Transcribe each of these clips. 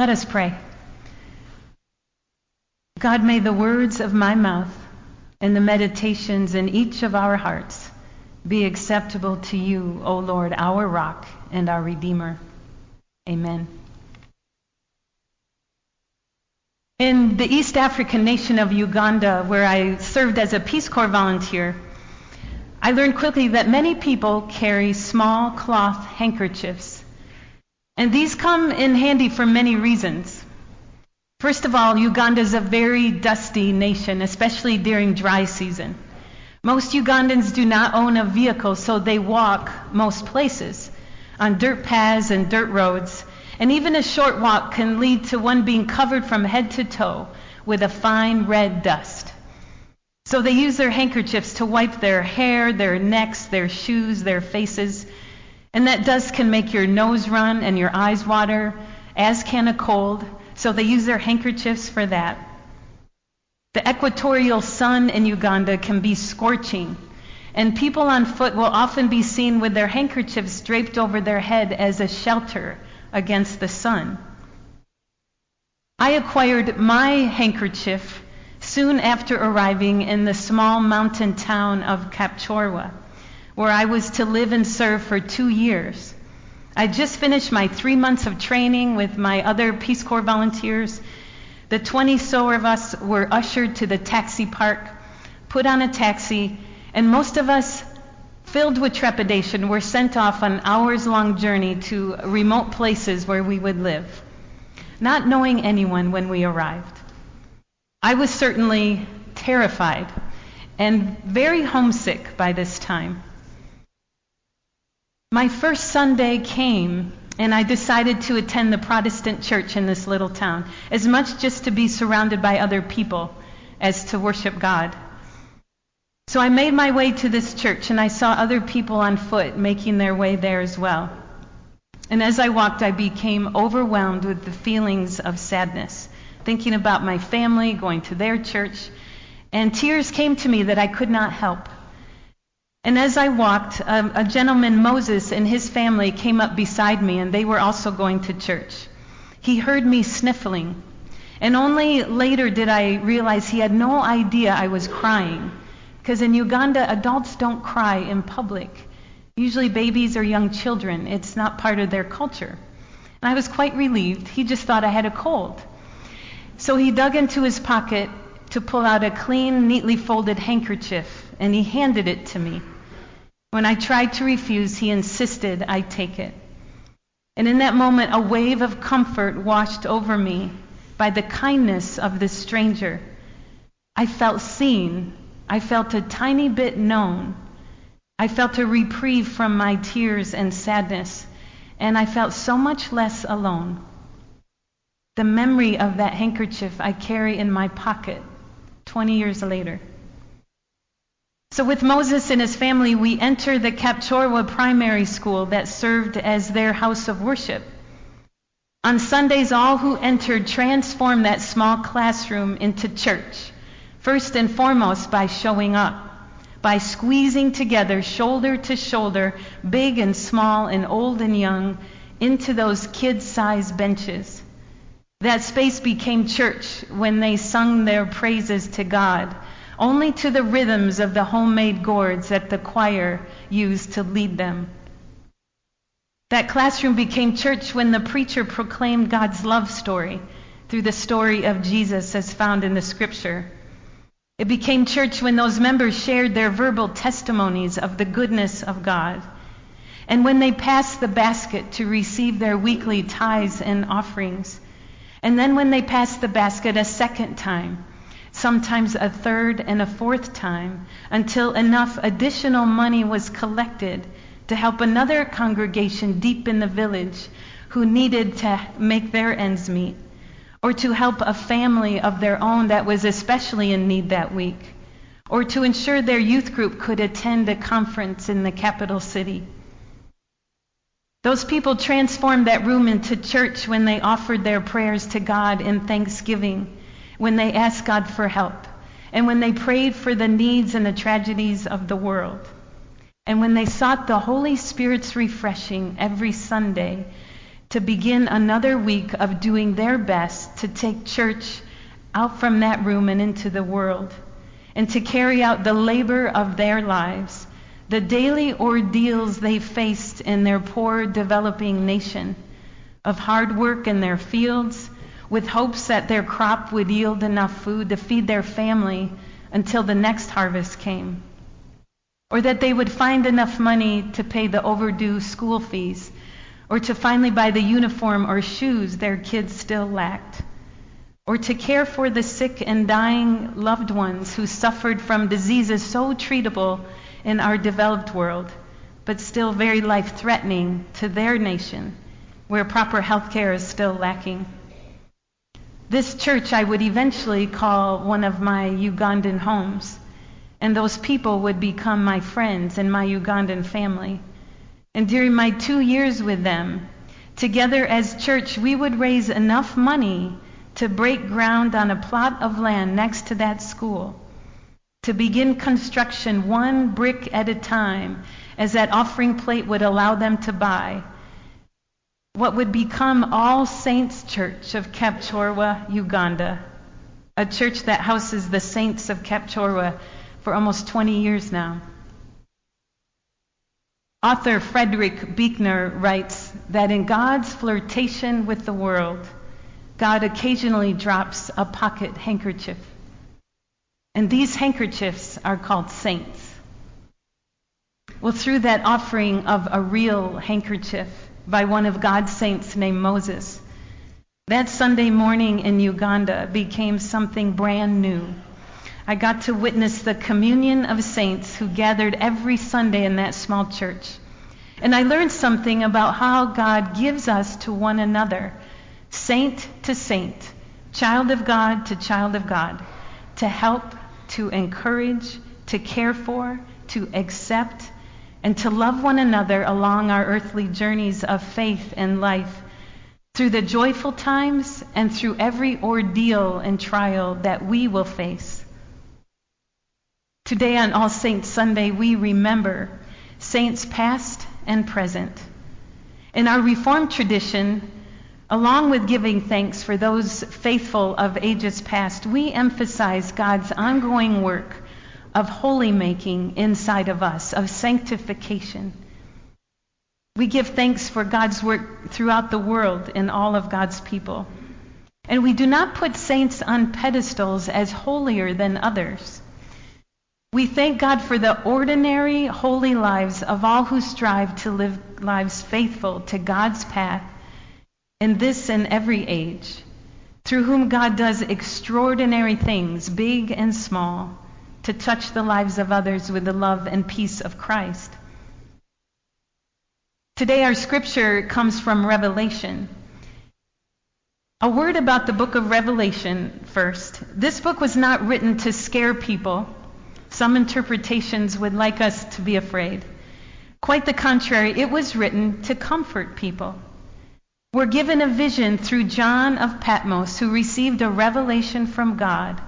Let us pray. God, may the words of my mouth and the meditations in each of our hearts be acceptable to you, O Lord, our rock and our Redeemer. Amen. In the East African nation of Uganda, where I served as a Peace Corps volunteer, I learned quickly that many people carry small cloth handkerchiefs. And these come in handy for many reasons. First of all, Uganda is a very dusty nation, especially during dry season. Most Ugandans do not own a vehicle, so they walk most places on dirt paths and dirt roads. And even a short walk can lead to one being covered from head to toe with a fine red dust. So they use their handkerchiefs to wipe their hair, their necks, their shoes, their faces. And that dust can make your nose run and your eyes water, as can a cold. So they use their handkerchiefs for that. The equatorial sun in Uganda can be scorching, and people on foot will often be seen with their handkerchiefs draped over their head as a shelter against the sun. I acquired my handkerchief soon after arriving in the small mountain town of Kapchorwa, where I was to live and serve for two years. I just finished my three months of training with my other Peace Corps volunteers the 20 so of us were ushered to the taxi park, put on a taxi, and most of us, filled with trepidation, were sent off on hours long journey to remote places where we would live, not knowing anyone when we arrived. I was certainly terrified and very homesick by this time. My first Sunday came and I decided to attend the Protestant church in this little town, as much just to be surrounded by other people as to worship God. So I made my way to this church, and I saw other people on foot making their way there as well. And as I walked, I became overwhelmed with the feelings of sadness, thinking about my family, going to their church, and tears came to me that I could not help. And as I walked, a gentleman, Moses, and his family came up beside me, and they were also going to church. He heard me sniffling, and only later did I realize he had no idea I was crying. Because in Uganda, adults don't cry in public. Usually, babies or young children, it's not part of their culture. And I was quite relieved. He just thought I had a cold. So he dug into his pocket to pull out a clean, neatly folded handkerchief and he handed it to me. When I tried to refuse, he insisted I take it. And in that moment, a wave of comfort washed over me by the kindness of this stranger. I felt seen. I felt a tiny bit known. I felt a reprieve from my tears and sadness. And I felt so much less alone. The memory of that handkerchief I carry in my pocket 20 years later. So, with Moses and his family, we enter the Kapchorwa primary school that served as their house of worship. On Sundays, all who entered transformed that small classroom into church, first and foremost by showing up, by squeezing together, shoulder to shoulder, big and small and old and young, into those kid sized benches. That space became church when they sung their praises to God only to the rhythms of the homemade gourds that the choir used to lead them. That classroom became church when the preacher proclaimed God's love story through the story of Jesus as found in the scripture. It became church when those members shared their verbal testimonies of the goodness of God. And when they passed the basket to receive their weekly tithes and offerings. And then when they passed the basket a second time sometimes a third and a fourth time, until enough additional money was collected to help another congregation deep in the village who needed to make their ends meet, or to help a family of their own that was especially in need that week, or to ensure their youth group could attend a conference in the capital city. Those people transformed that room into church when they offered their prayers to God in thanksgiving when they asked God for help, and when they prayed for the needs and the tragedies of the world, and when they sought the Holy Spirit's refreshing every Sunday to begin another week of doing their best to take church out from that room and into the world, and to carry out the labor of their lives, the daily ordeals they faced in their poor developing nation, of hard work in their fields, with hopes that their crop would yield enough food to feed their family until the next harvest came, or that they would find enough money to pay the overdue school fees, or to finally buy the uniform or shoes their kids still lacked, or to care for the sick and dying loved ones who suffered from diseases so treatable in our developed world, but still very life threatening to their nation, where proper health care is still lacking. This church I would eventually call one of my Ugandan homes, and those people would become my friends and my Ugandan family. And during my two years with them, together as church, we would raise enough money to break ground on a plot of land next to that school, to begin construction one brick at a time, as that offering plate would allow them to buy what would become All Saints Church of Kapchorwa, Uganda, a church that houses the saints of Kapchorwa for almost 20 years now. Author Frederick Buechner writes that in God's flirtation with the world, God occasionally drops a pocket handkerchief. And these handkerchiefs are called saints. Well, through that offering of a real handkerchief, by one of God's saints named Moses. That Sunday morning in Uganda became something brand new. I got to witness the communion of saints who gathered every Sunday in that small church. And I learned something about how God gives us to one another, saint to saint, child of God to child of God, to help, to encourage, to care for, to accept, and to love one another along our earthly journeys of faith and life, through the joyful times and through every ordeal and trial that we will face. Today on All Saints Sunday, we remember saints past and present. In our Reformed tradition, along with giving thanks for those faithful of ages past, we emphasize God's ongoing work of holy making inside of us, of sanctification. We give thanks for God's work throughout the world in all of God's people. And we do not put saints on pedestals as holier than others. We thank God for the ordinary, holy lives of all who strive to live lives faithful to God's path in this and every age, through whom God does extraordinary things, big and small to touch the lives of others with the love and peace of Christ. Today, our scripture comes from Revelation. A word about the book of Revelation first. This book was not written to scare people. Some interpretations would like us to be afraid. Quite the contrary, it was written to comfort people. We're given a vision through John of Patmos, who received a revelation from God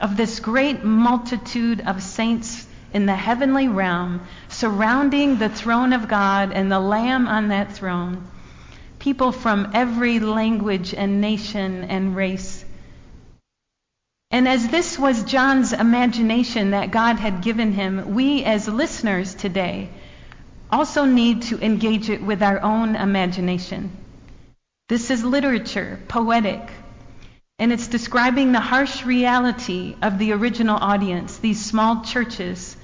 of this great multitude of saints in the heavenly realm surrounding the throne of God and the Lamb on that throne. People from every language and nation and race. And as this was John's imagination that God had given him, we as listeners today also need to engage it with our own imagination. This is literature, poetic, and it's describing the harsh reality of the original audience, these small churches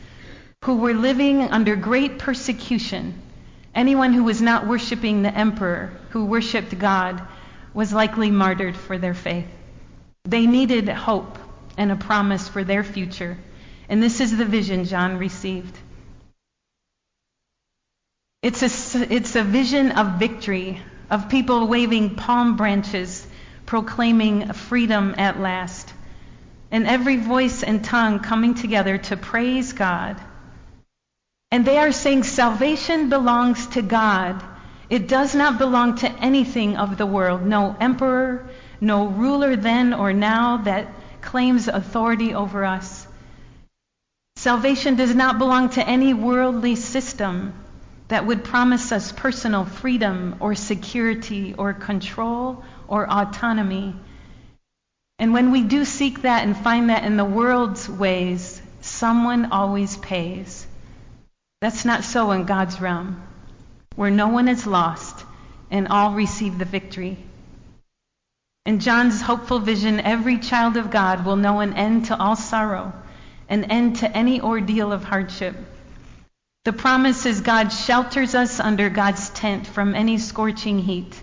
who were living under great persecution. Anyone who was not worshiping the emperor, who worshiped God, was likely martyred for their faith. They needed hope and a promise for their future. And this is the vision John received. It's a, it's a vision of victory, of people waving palm branches proclaiming freedom at last, and every voice and tongue coming together to praise God. And they are saying salvation belongs to God. It does not belong to anything of the world. No emperor, no ruler then or now that claims authority over us. Salvation does not belong to any worldly system. that would promise us personal freedom or security or control or autonomy. And when we do seek that and find that in the world's ways, someone always pays. That's not so in God's realm, where no one is lost and all receive the victory. In John's hopeful vision, every child of God will know an end to all sorrow, an end to any ordeal of hardship. The promise is God shelters us under God's tent from any scorching heat.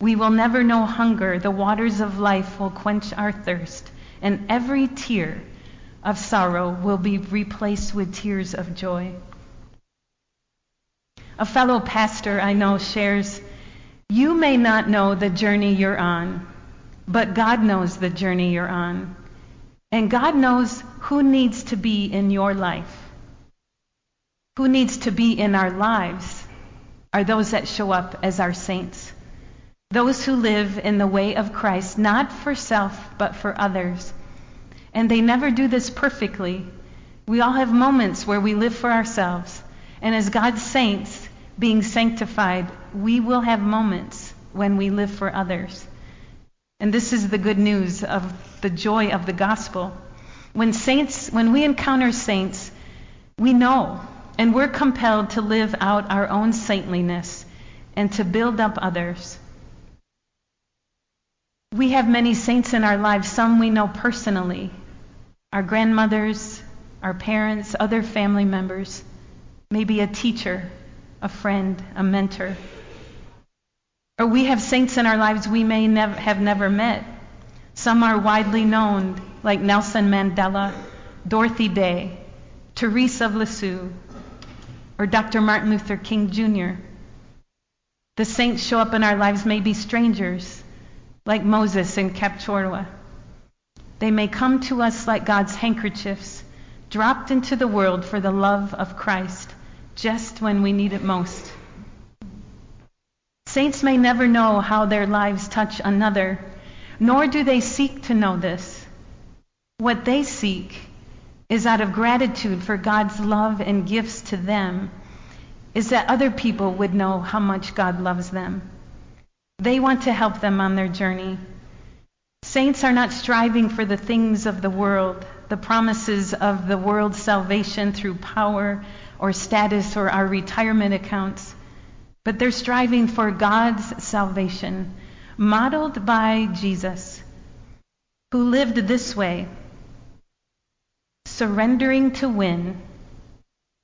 We will never know hunger. The waters of life will quench our thirst, and every tear of sorrow will be replaced with tears of joy. A fellow pastor I know shares, You may not know the journey you're on, but God knows the journey you're on. And God knows who needs to be in your life who needs to be in our lives are those that show up as our saints. Those who live in the way of Christ, not for self, but for others. And they never do this perfectly. We all have moments where we live for ourselves. And as God's saints, being sanctified, we will have moments when we live for others. And this is the good news of the joy of the gospel. When saints, when we encounter saints, we know and we're compelled to live out our own saintliness and to build up others. We have many saints in our lives, some we know personally our grandmothers, our parents, other family members, maybe a teacher, a friend, a mentor. Or we have saints in our lives we may nev- have never met. Some are widely known, like Nelson Mandela, Dorothy Day, Teresa of Lisieux, or Dr. Martin Luther King Jr. The saints show up in our lives may be strangers, like Moses and Kapchorwa. They may come to us like God's handkerchiefs, dropped into the world for the love of Christ, just when we need it most. Saints may never know how their lives touch another, nor do they seek to know this. What they seek is out of gratitude for God's love and gifts to them, is that other people would know how much God loves them. They want to help them on their journey. Saints are not striving for the things of the world, the promises of the world's salvation through power or status or our retirement accounts, but they're striving for God's salvation, modeled by Jesus, who lived this way surrendering to win,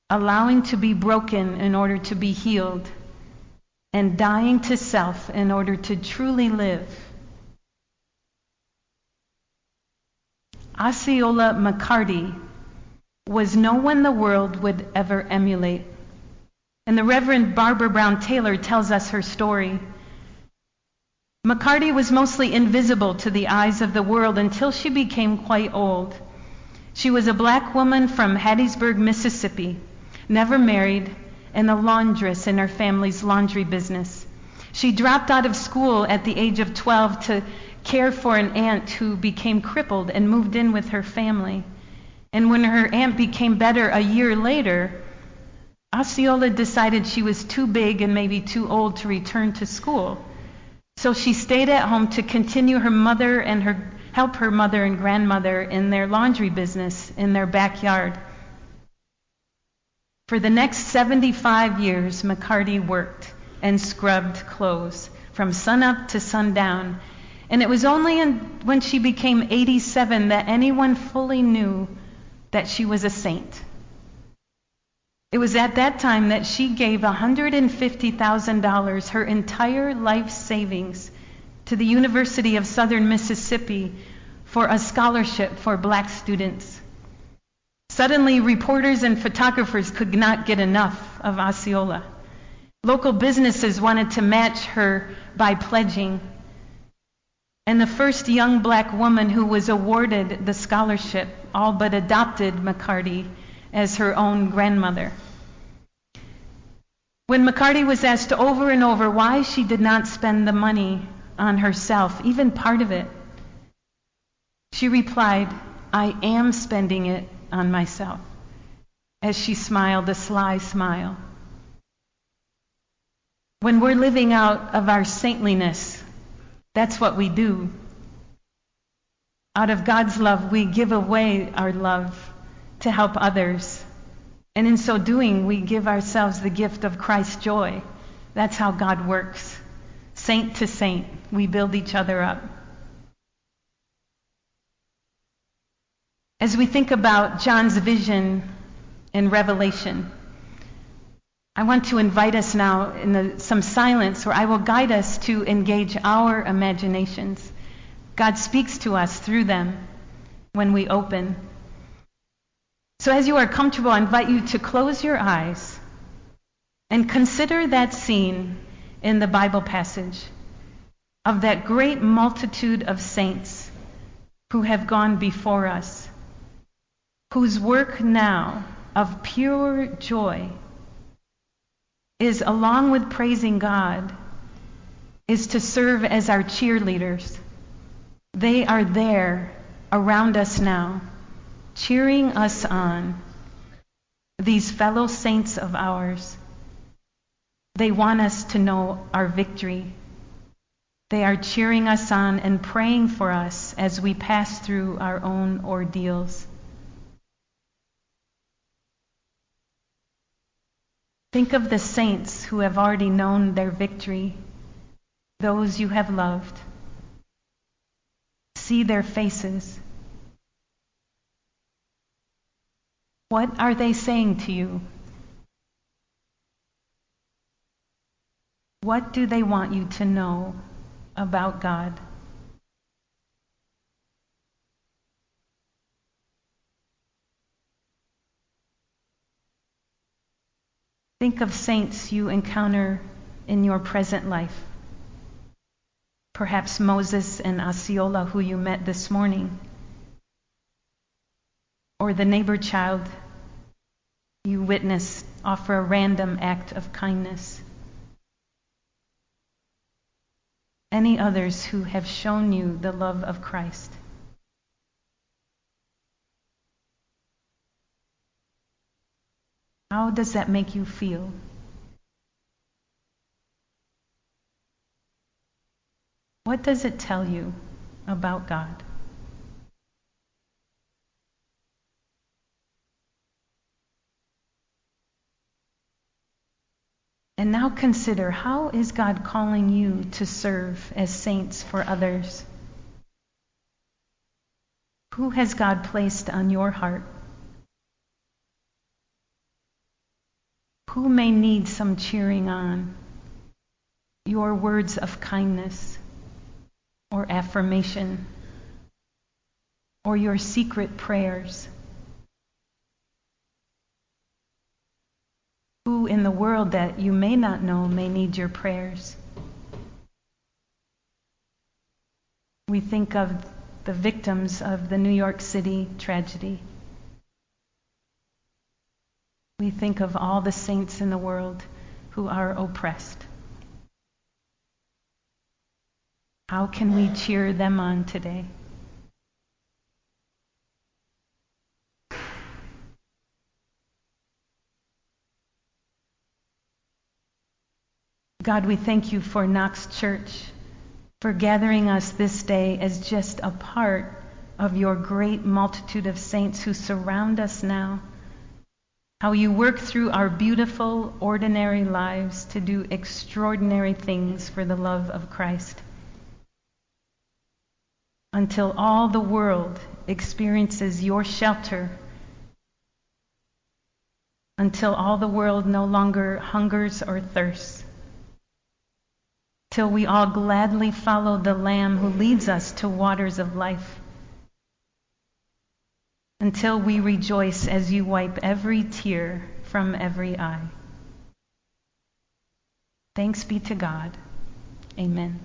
allowing to be broken in order to be healed, and dying to self in order to truly live. Osceola McCarty was no one the world would ever emulate. And the Reverend Barbara Brown Taylor tells us her story. McCarty was mostly invisible to the eyes of the world until she became quite old. She was a black woman from Hattiesburg, Mississippi, never married, and a laundress in her family's laundry business. She dropped out of school at the age of 12 to care for an aunt who became crippled and moved in with her family. And when her aunt became better a year later, Osceola decided she was too big and maybe too old to return to school. So she stayed at home to continue her mother and her help her mother and grandmother in their laundry business in their backyard. For the next 75 years, McCarty worked and scrubbed clothes from sunup to sundown. And it was only in, when she became 87 that anyone fully knew that she was a saint. It was at that time that she gave $150,000, her entire life savings, to the University of Southern Mississippi for a scholarship for black students. Suddenly, reporters and photographers could not get enough of Osceola. Local businesses wanted to match her by pledging. And the first young black woman who was awarded the scholarship all but adopted McCarty as her own grandmother. When McCarty was asked over and over why she did not spend the money on herself, even part of it. She replied, I am spending it on myself, as she smiled a sly smile. When we're living out of our saintliness, that's what we do. Out of God's love, we give away our love to help others. And in so doing, we give ourselves the gift of Christ's joy. That's how God works. Saint to saint, we build each other up. As we think about John's vision in Revelation, I want to invite us now in the, some silence where I will guide us to engage our imaginations. God speaks to us through them when we open. So, as you are comfortable, I invite you to close your eyes and consider that scene in the Bible passage of that great multitude of saints who have gone before us, whose work now of pure joy is, along with praising God, is to serve as our cheerleaders. They are there around us now, cheering us on. These fellow saints of ours, they want us to know our victory. They are cheering us on and praying for us as we pass through our own ordeals. Think of the saints who have already known their victory, those you have loved. See their faces. What are they saying to you? What do they want you to know about God? Think of saints you encounter in your present life. Perhaps Moses and Osceola, who you met this morning, or the neighbor child you witness offer a random act of kindness. Any others who have shown you the love of Christ. How does that make you feel? What does it tell you about God? And now consider how is God calling you to serve as saints for others? Who has God placed on your heart? Who may need some cheering on? Your words of kindness or affirmation or your secret prayers. Who in the world that you may not know may need your prayers? We think of the victims of the New York City tragedy. We think of all the saints in the world who are oppressed. How can we cheer them on today? God, we thank you for Knox Church, for gathering us this day as just a part of your great multitude of saints who surround us now how you work through our beautiful, ordinary lives to do extraordinary things for the love of Christ. Until all the world experiences your shelter, until all the world no longer hungers or thirsts, till we all gladly follow the Lamb who leads us to waters of life until we rejoice as you wipe every tear from every eye. Thanks be to God. Amen.